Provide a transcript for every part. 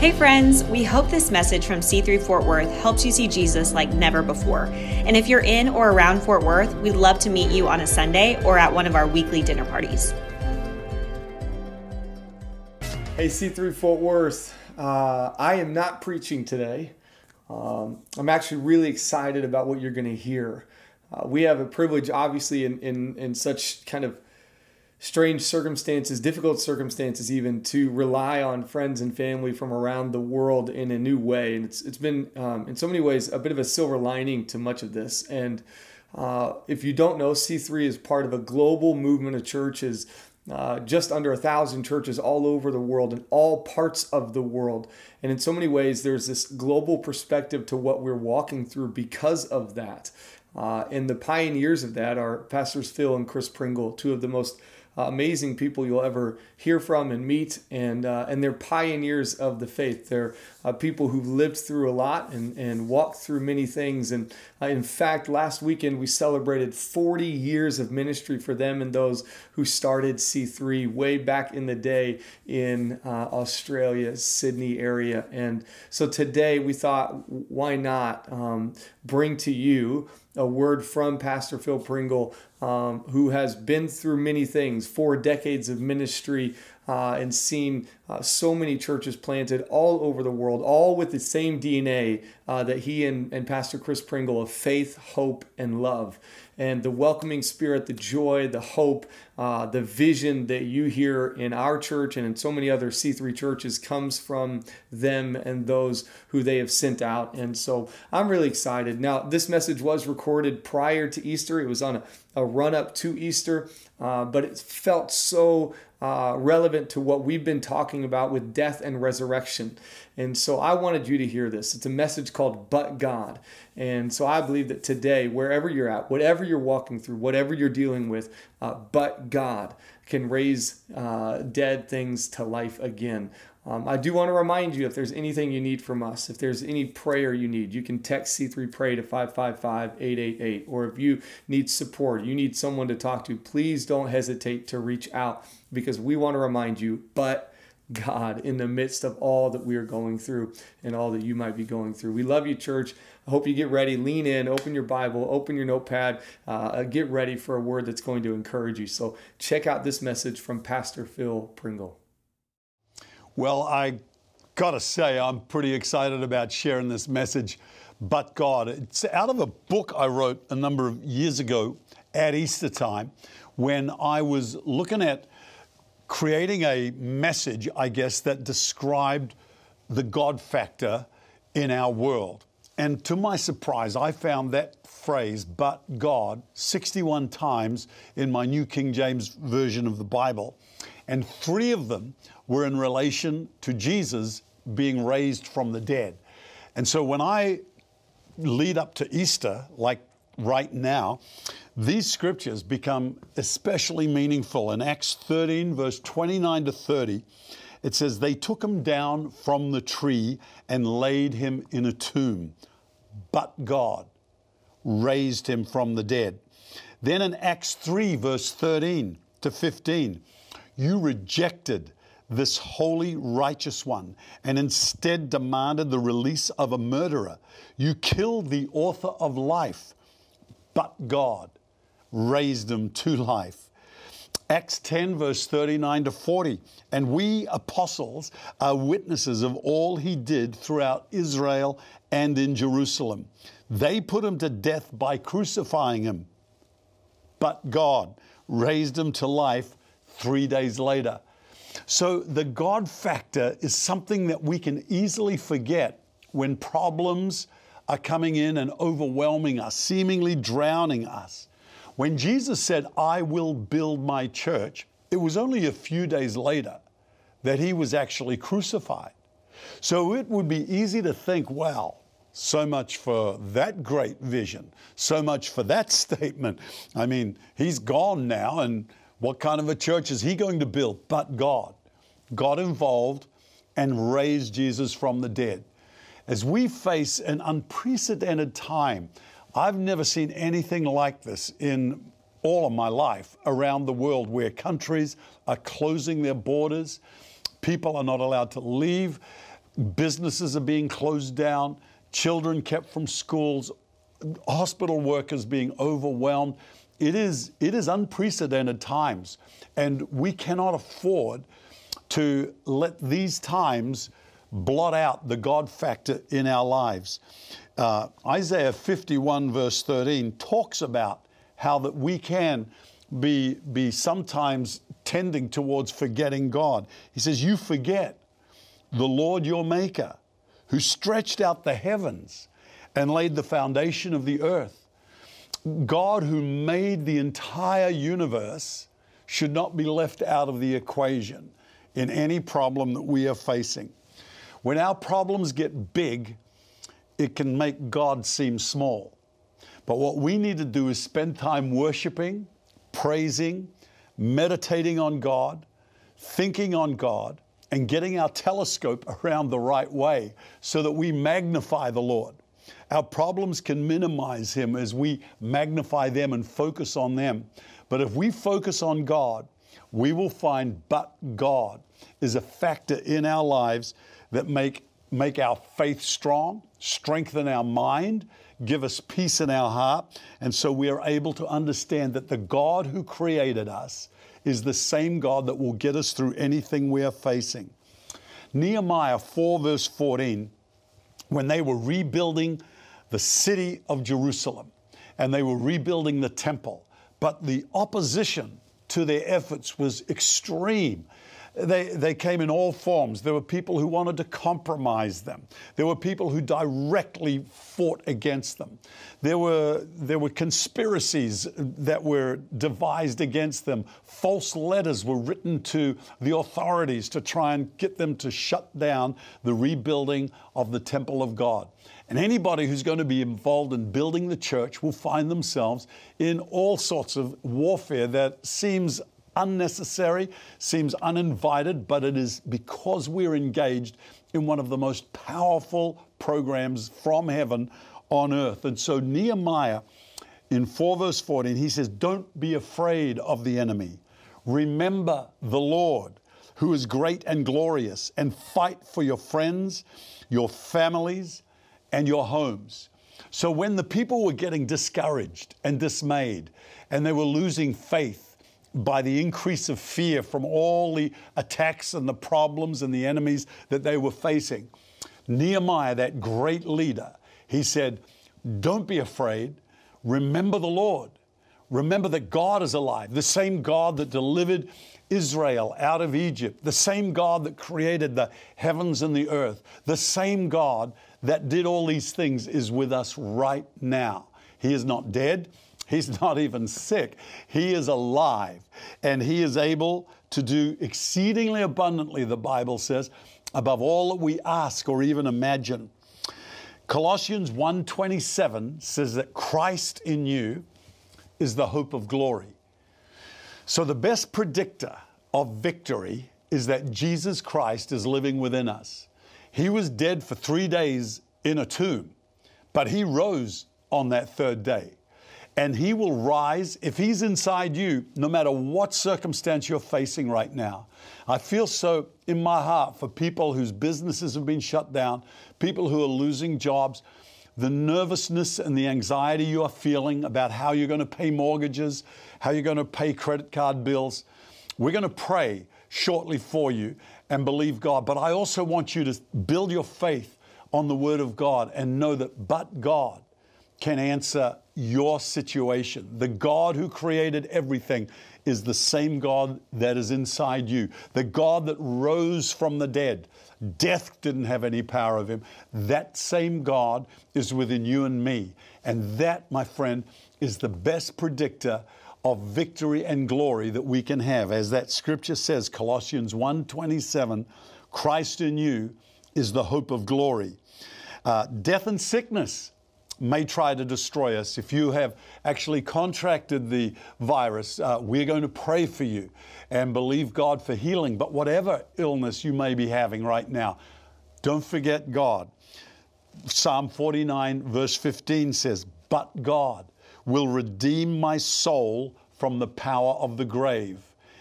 Hey, friends, we hope this message from C3 Fort Worth helps you see Jesus like never before. And if you're in or around Fort Worth, we'd love to meet you on a Sunday or at one of our weekly dinner parties. Hey, C3 Fort Worth, uh, I am not preaching today. Um, I'm actually really excited about what you're going to hear. Uh, we have a privilege, obviously, in, in, in such kind of strange circumstances, difficult circumstances, even to rely on friends and family from around the world in a new way. And it's, it's been, um, in so many ways, a bit of a silver lining to much of this. And uh, if you don't know, C3 is part of a global movement of churches. Uh, just under a thousand churches all over the world in all parts of the world. And in so many ways, there's this global perspective to what we're walking through because of that. Uh, and the pioneers of that are Pastors Phil and Chris Pringle, two of the most uh, amazing people you'll ever hear from and meet, and uh, and they're pioneers of the faith. They're uh, people who've lived through a lot and and walked through many things. And uh, in fact, last weekend we celebrated 40 years of ministry for them and those who started C3 way back in the day in uh, Australia, Sydney area. And so today we thought, why not um, bring to you a word from Pastor Phil Pringle, um, who has been through many things, four decades of ministry, uh, and seen uh, so many churches planted all over the world, all with the same DNA uh, that he and, and Pastor Chris Pringle of faith, hope, and love and the welcoming spirit, the joy, the hope, uh, the vision that you hear in our church and in so many other C3 churches comes from them and those who they have sent out. And so I'm really excited. Now, this message was recorded prior to Easter, it was on a, a run up to Easter, uh, but it felt so uh, relevant to what we've been talking about with death and resurrection. And so I wanted you to hear this. It's a message called But God. And so I believe that today, wherever you're at, whatever you're walking through, whatever you're dealing with, uh, but God can raise uh, dead things to life again. Um, I do want to remind you if there's anything you need from us, if there's any prayer you need, you can text C3 Pray to 555 888. Or if you need support, you need someone to talk to, please don't hesitate to reach out because we want to remind you, but God in the midst of all that we are going through and all that you might be going through. We love you, church. I hope you get ready, lean in, open your Bible, open your notepad, uh, get ready for a word that's going to encourage you. So check out this message from Pastor Phil Pringle. Well, I got to say, I'm pretty excited about sharing this message, but God. It's out of a book I wrote a number of years ago at Easter time when I was looking at creating a message, I guess, that described the God factor in our world. And to my surprise, I found that phrase, but God, 61 times in my New King James Version of the Bible. And three of them were in relation to Jesus being raised from the dead. And so when I lead up to Easter, like right now, these scriptures become especially meaningful. In Acts 13, verse 29 to 30, it says, They took him down from the tree and laid him in a tomb, but God raised him from the dead. Then in Acts 3, verse 13 to 15, you rejected this holy, righteous one, and instead demanded the release of a murderer. You killed the author of life, but God raised him to life. Acts 10, verse 39 to 40. And we apostles are witnesses of all he did throughout Israel and in Jerusalem. They put him to death by crucifying him, but God raised him to life three days later. So the God factor is something that we can easily forget when problems are coming in and overwhelming us, seemingly drowning us. When Jesus said, I will build my church, it was only a few days later that he was actually crucified. So it would be easy to think, well, so much for that great vision, so much for that statement. I mean, he's gone now, and what kind of a church is he going to build? But God. God involved and raised Jesus from the dead. As we face an unprecedented time, I've never seen anything like this in all of my life around the world where countries are closing their borders, people are not allowed to leave, businesses are being closed down, children kept from schools, hospital workers being overwhelmed. It is, it is unprecedented times, and we cannot afford to let these times blot out the God factor in our lives. Uh, Isaiah 51, verse 13, talks about how that we can be, be sometimes tending towards forgetting God. He says, You forget the Lord your Maker, who stretched out the heavens and laid the foundation of the earth. God, who made the entire universe, should not be left out of the equation in any problem that we are facing. When our problems get big, it can make God seem small. But what we need to do is spend time worshiping, praising, meditating on God, thinking on God, and getting our telescope around the right way so that we magnify the Lord. Our problems can minimize Him as we magnify them and focus on them. But if we focus on God, we will find but God is a factor in our lives that make, make our faith strong, strengthen our mind, give us peace in our heart. And so we are able to understand that the God who created us is the same God that will get us through anything we are facing. Nehemiah 4, verse 14, when they were rebuilding the city of Jerusalem and they were rebuilding the temple, but the opposition to their efforts was extreme. They, they came in all forms. There were people who wanted to compromise them. There were people who directly fought against them. There were, there were conspiracies that were devised against them. False letters were written to the authorities to try and get them to shut down the rebuilding of the temple of God. And anybody who's going to be involved in building the church will find themselves in all sorts of warfare that seems unnecessary, seems uninvited, but it is because we're engaged in one of the most powerful programs from heaven on earth. And so Nehemiah in 4 verse 14, he says, Don't be afraid of the enemy. Remember the Lord, who is great and glorious, and fight for your friends, your families, and your homes. So when the people were getting discouraged and dismayed, and they were losing faith, by the increase of fear from all the attacks and the problems and the enemies that they were facing. Nehemiah, that great leader, he said, Don't be afraid. Remember the Lord. Remember that God is alive, the same God that delivered Israel out of Egypt, the same God that created the heavens and the earth, the same God that did all these things is with us right now. He is not dead. He's not even sick. He is alive and he is able to do exceedingly abundantly, the Bible says, above all that we ask or even imagine. Colossians 1:27 says that Christ in you is the hope of glory. So the best predictor of victory is that Jesus Christ is living within us. He was dead for 3 days in a tomb, but he rose on that third day and He will rise if He's inside you, no matter what circumstance you're facing right now. I feel so in my heart for people whose businesses have been shut down, people who are losing jobs, the nervousness and the anxiety you are feeling about how you're going to pay mortgages, how you're going to pay credit card bills. We're going to pray shortly for you and believe God. But I also want you to build your faith on the Word of God and know that but God can answer your situation. The God who created everything is the same God that is inside you. The God that rose from the dead. Death didn't have any power of him. That same God is within you and me. And that, my friend, is the best predictor of victory and glory that we can have. As that scripture says, Colossians 1:27, Christ in you is the hope of glory. Uh, death and sickness may try to destroy us. If you have actually contracted the virus, uh, we're going to pray for you and believe God for healing. But whatever illness you may be having right now, don't forget God. Psalm 49, verse 15 says, But God will redeem my soul from the power of the grave.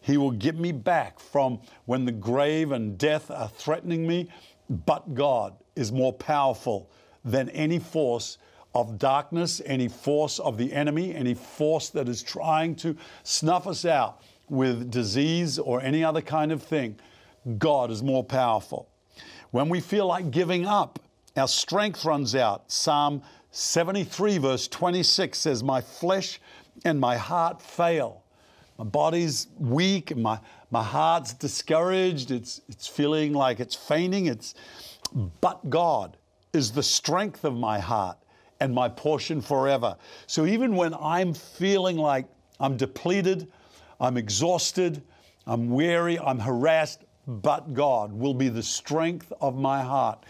He will get me back from when the grave and death are threatening me but God is more powerful than any force of darkness, any force of the enemy, any force that is trying to snuff us out with disease or any other kind of thing. God is more powerful. When we feel like giving up, our strength runs out. Psalm 73, verse 26 says, My flesh and my heart fail. My body's weak, my, my heart's discouraged, it's, it's feeling like it's fainting. It's, but God is the strength of my heart and my portion forever. So even when I'm feeling like I'm depleted, I'm exhausted, I'm weary, I'm harassed, but God will be the strength of my heart.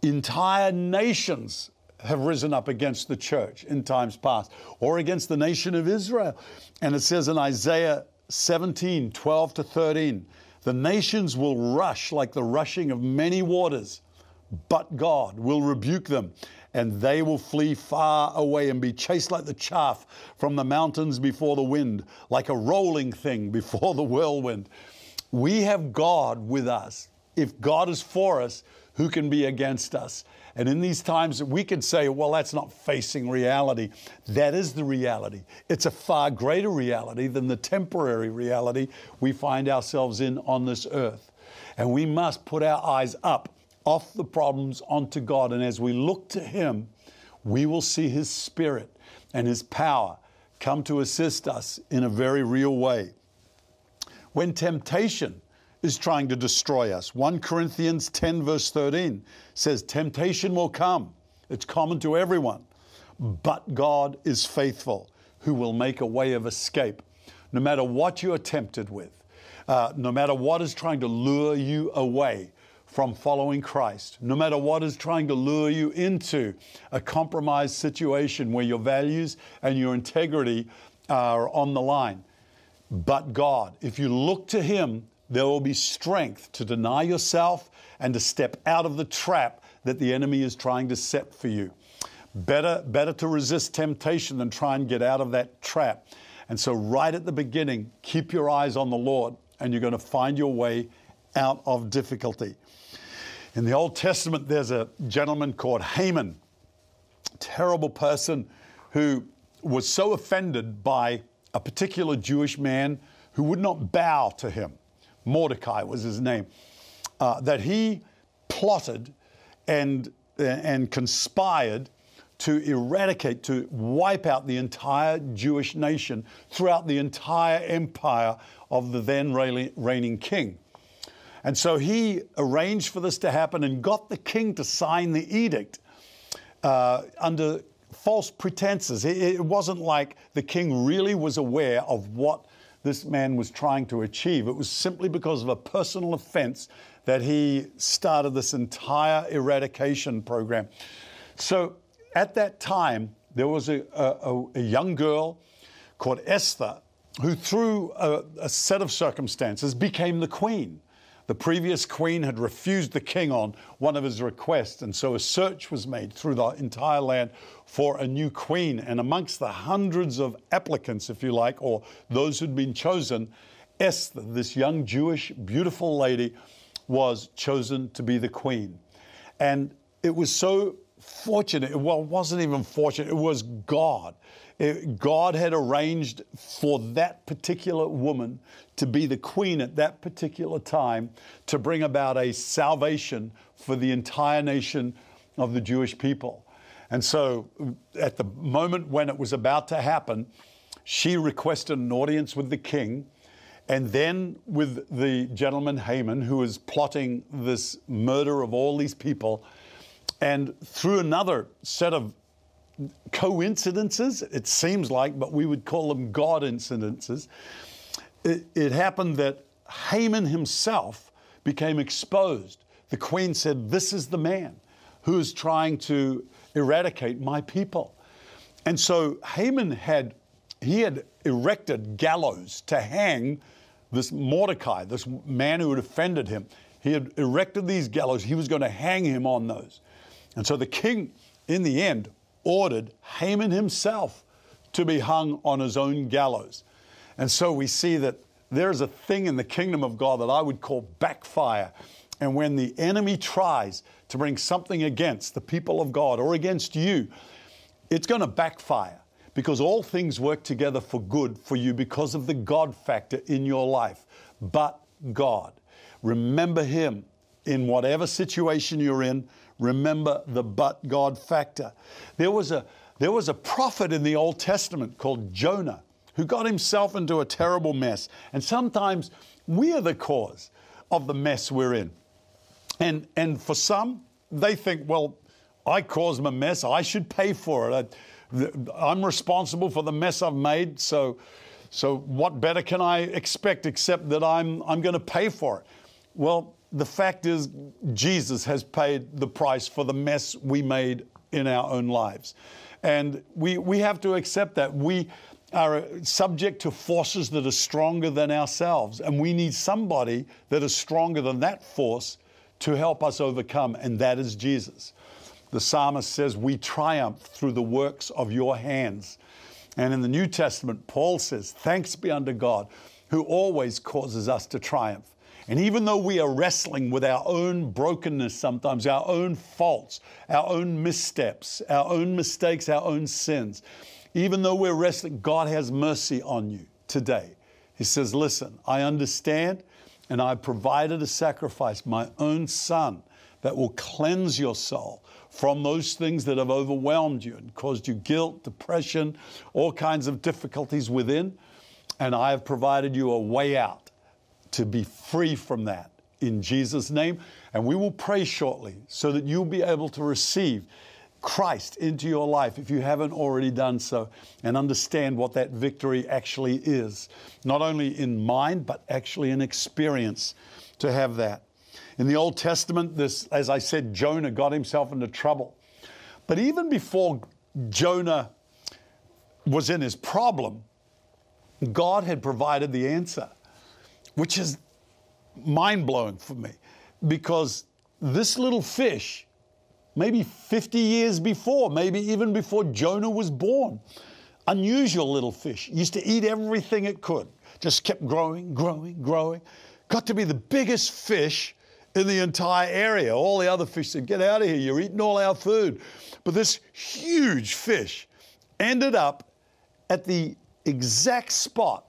Entire nations have risen up against the church in times past or against the nation of Israel. And it says in Isaiah 17 12 to 13, the nations will rush like the rushing of many waters, but God will rebuke them and they will flee far away and be chased like the chaff from the mountains before the wind, like a rolling thing before the whirlwind. We have God with us. If God is for us, who can be against us? And in these times, we could say, well, that's not facing reality. That is the reality. It's a far greater reality than the temporary reality we find ourselves in on this earth. And we must put our eyes up off the problems onto God. And as we look to Him, we will see His Spirit and His power come to assist us in a very real way. When temptation is trying to destroy us, 1 Corinthians 10, verse 13 says, Temptation will come. It's common to everyone. But God is faithful, who will make a way of escape. No matter what you are tempted with, uh, no matter what is trying to lure you away, from following Christ, no matter what is trying to lure you into a compromised situation where your values and your integrity are on the line. But God, if you look to Him, there will be strength to deny yourself and to step out of the trap that the enemy is trying to set for you. Better, better to resist temptation than try and get out of that trap. And so, right at the beginning, keep your eyes on the Lord, and you're going to find your way out of difficulty. In the Old Testament, there's a gentleman called Haman, terrible person who was so offended by a particular Jewish man who would not bow to him. Mordecai was his name. Uh, that he plotted and, and conspired to eradicate, to wipe out the entire Jewish nation throughout the entire empire of the then reigning king. And so he arranged for this to happen and got the king to sign the edict uh, under false pretenses. It, it wasn't like the king really was aware of what this man was trying to achieve. It was simply because of a personal offense that he started this entire eradication program. So at that time, there was a, a, a young girl called Esther who, through a, a set of circumstances, became the queen. The previous queen had refused the king on one of his requests, and so a search was made through the entire land for a new queen. And amongst the hundreds of applicants, if you like, or those who'd been chosen, Esther, this young Jewish, beautiful lady, was chosen to be the queen. And it was so fortunate. Well, it wasn't even fortunate, it was God God had arranged for that particular woman to be the queen at that particular time to bring about a salvation for the entire nation of the Jewish people. And so, at the moment when it was about to happen, she requested an audience with the king and then with the gentleman Haman, who was plotting this murder of all these people. And through another set of coincidences, it seems like, but we would call them God incidences. It, it happened that Haman himself became exposed. The queen said, This is the man who is trying to eradicate my people. And so Haman had he had erected gallows to hang this Mordecai, this man who had offended him. He had erected these gallows. He was going to hang him on those. And so the king, in the end, ordered Haman himself to be hung on his own gallows. And so we see that there's a thing in the kingdom of God that I would call backfire. And when the enemy tries to bring something against the people of God or against you, it's going to backfire because all things work together for good for you because of the God factor in your life. But God. Remember Him in whatever situation you're in. Remember the but God factor. There was a, there was a prophet in the Old Testament called Jonah who got himself into a terrible mess. And sometimes we are the cause of the mess we're in. And, and for some, they think, well, I caused my mess, I should pay for it. I, I'm responsible for the mess I've made, so, so what better can I expect except that I'm, I'm going to pay for it? Well, the fact is, Jesus has paid the price for the mess we made in our own lives. And we, we have to accept that. We are subject to forces that are stronger than ourselves. And we need somebody that is stronger than that force to help us overcome, and that is Jesus. The psalmist says, We triumph through the works of your hands. And in the New Testament, Paul says, Thanks be unto God who always causes us to triumph. And even though we are wrestling with our own brokenness sometimes, our own faults, our own missteps, our own mistakes, our own sins, even though we're wrestling, God has mercy on you today. He says, Listen, I understand, and I provided a sacrifice, my own son, that will cleanse your soul from those things that have overwhelmed you and caused you guilt, depression, all kinds of difficulties within. And I have provided you a way out to be free from that in Jesus' name. And we will pray shortly so that you'll be able to receive Christ into your life if you haven't already done so and understand what that victory actually is. Not only in mind, but actually in experience to have that. In the Old Testament, this, as I said, Jonah got himself into trouble. But even before Jonah was in his problem, God had provided the answer which is mind blowing for me because this little fish, maybe 50 years before, maybe even before Jonah was born, unusual little fish, used to eat everything it could, just kept growing, growing, growing, got to be the biggest fish in the entire area. All the other fish said, Get out of here, you're eating all our food. But this huge fish ended up at the exact spot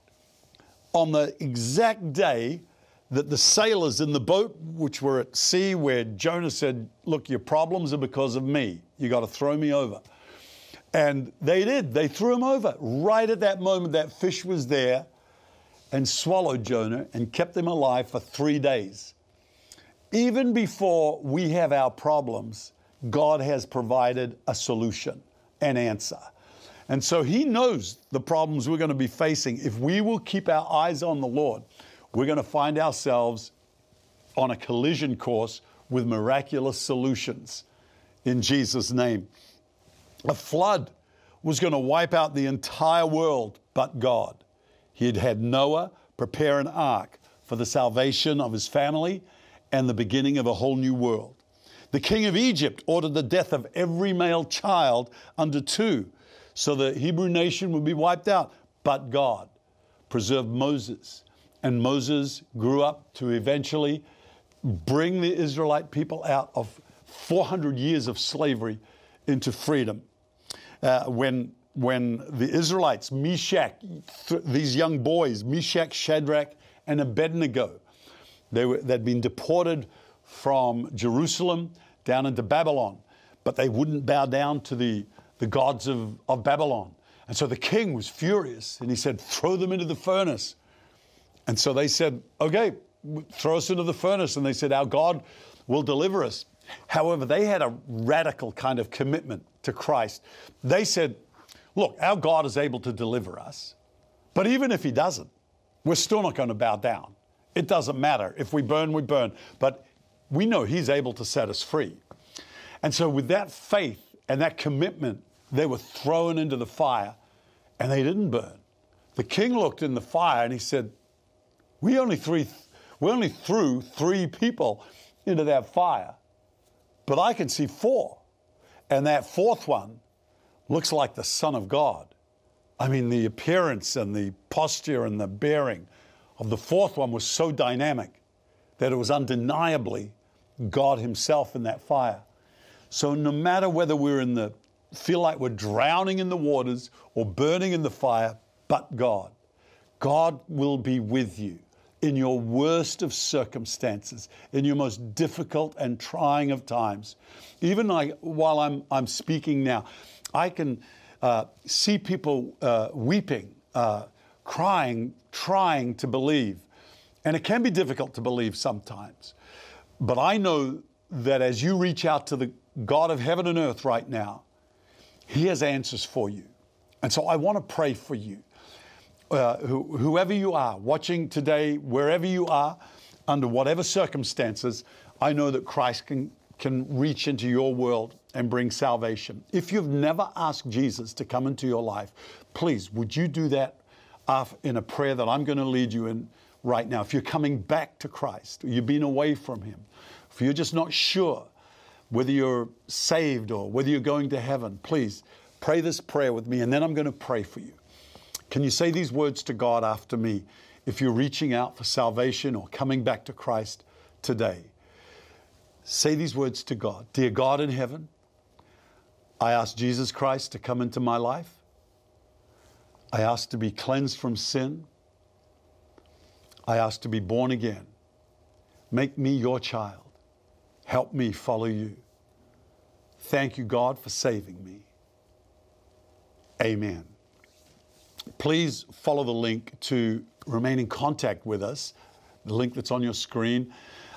on the exact day that the sailors in the boat, which were at sea, where Jonah said, Look, your problems are because of me. You got to throw me over. And they did. They threw him over. Right at that moment, that fish was there and swallowed Jonah and kept him alive for three days. Even before we have our problems, God has provided a solution, an answer. And so he knows the problems we're going to be facing. If we will keep our eyes on the Lord, we're going to find ourselves on a collision course with miraculous solutions in Jesus' name. A flood was going to wipe out the entire world but God. He had had Noah prepare an ark for the salvation of his family and the beginning of a whole new world. The king of Egypt ordered the death of every male child under two so the Hebrew nation would be wiped out. But God preserved Moses, and Moses grew up to eventually bring the Israelite people out of 400 years of slavery into freedom. Uh, when when the Israelites, Meshach, th- these young boys, Meshach, Shadrach, and Abednego, they were, they'd been deported from Jerusalem down into Babylon, but they wouldn't bow down to the the gods of, of Babylon. And so the king was furious and he said, Throw them into the furnace. And so they said, Okay, throw us into the furnace. And they said, Our God will deliver us. However, they had a radical kind of commitment to Christ. They said, Look, our God is able to deliver us. But even if he doesn't, we're still not going to bow down. It doesn't matter. If we burn, we burn. But we know he's able to set us free. And so, with that faith and that commitment, they were thrown into the fire and they didn't burn. The king looked in the fire and he said, We only, three, we only threw three people into that fire, but I can see four. And that fourth one looks like the Son of God. I mean, the appearance and the posture and the bearing of the fourth one was so dynamic that it was undeniably God Himself in that fire. So no matter whether we're in the feel like we're drowning in the waters or burning in the fire, but God, God will be with you in your worst of circumstances, in your most difficult and trying of times. Even like while I'm, I'm speaking now, I can uh, see people uh, weeping, uh, crying, trying to believe. And it can be difficult to believe sometimes. But I know that as you reach out to the God of heaven and earth right now, He has answers for you. And so I want to pray for you. Uh, who, whoever you are, watching today, wherever you are, under whatever circumstances, I know that Christ can, can reach into your world and bring salvation. If you've never asked Jesus to come into your life, please, would you do that in a prayer that I'm going to lead you in right now? If you're coming back to Christ, you've been away from Him, if you're just not sure whether you're saved or whether you're going to heaven, please pray this prayer with me, and then I'm going to pray for you. Can you say these words to God after me if you're reaching out for salvation or coming back to Christ today? Say these words to God Dear God in heaven, I ask Jesus Christ to come into my life. I ask to be cleansed from sin. I ask to be born again. Make me your child. Help me follow you. Thank you, God, for saving me. Amen. Please follow the link to remain in contact with us, the link that's on your screen,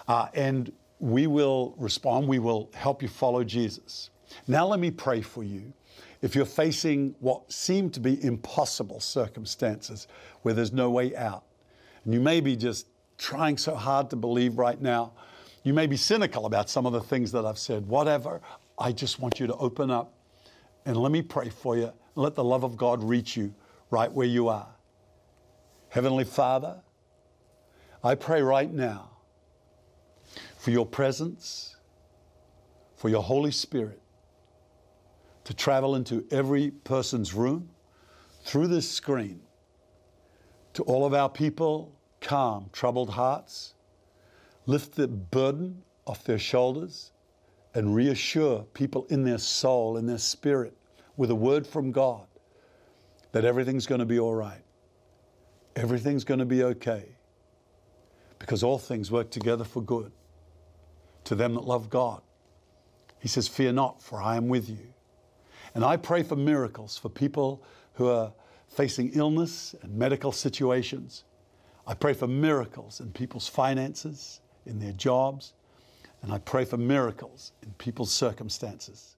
uh, and we will respond. We will help you follow Jesus. Now, let me pray for you. If you're facing what seem to be impossible circumstances where there's no way out, and you may be just trying so hard to believe right now, you may be cynical about some of the things that I've said. Whatever, I just want you to open up and let me pray for you. Let the love of God reach you right where you are. Heavenly Father, I pray right now for your presence, for your Holy Spirit to travel into every person's room through this screen to all of our people, calm, troubled hearts lift the burden off their shoulders and reassure people in their soul, in their spirit, with a word from God that everything's going to be all right. Everything's going to be okay. Because all things work together for good to them that love God. He says, Fear not, for I am with you. And I pray for miracles for people who are facing illness and medical situations. I pray for miracles in people's finances, in their jobs, and I pray for miracles in people's circumstances.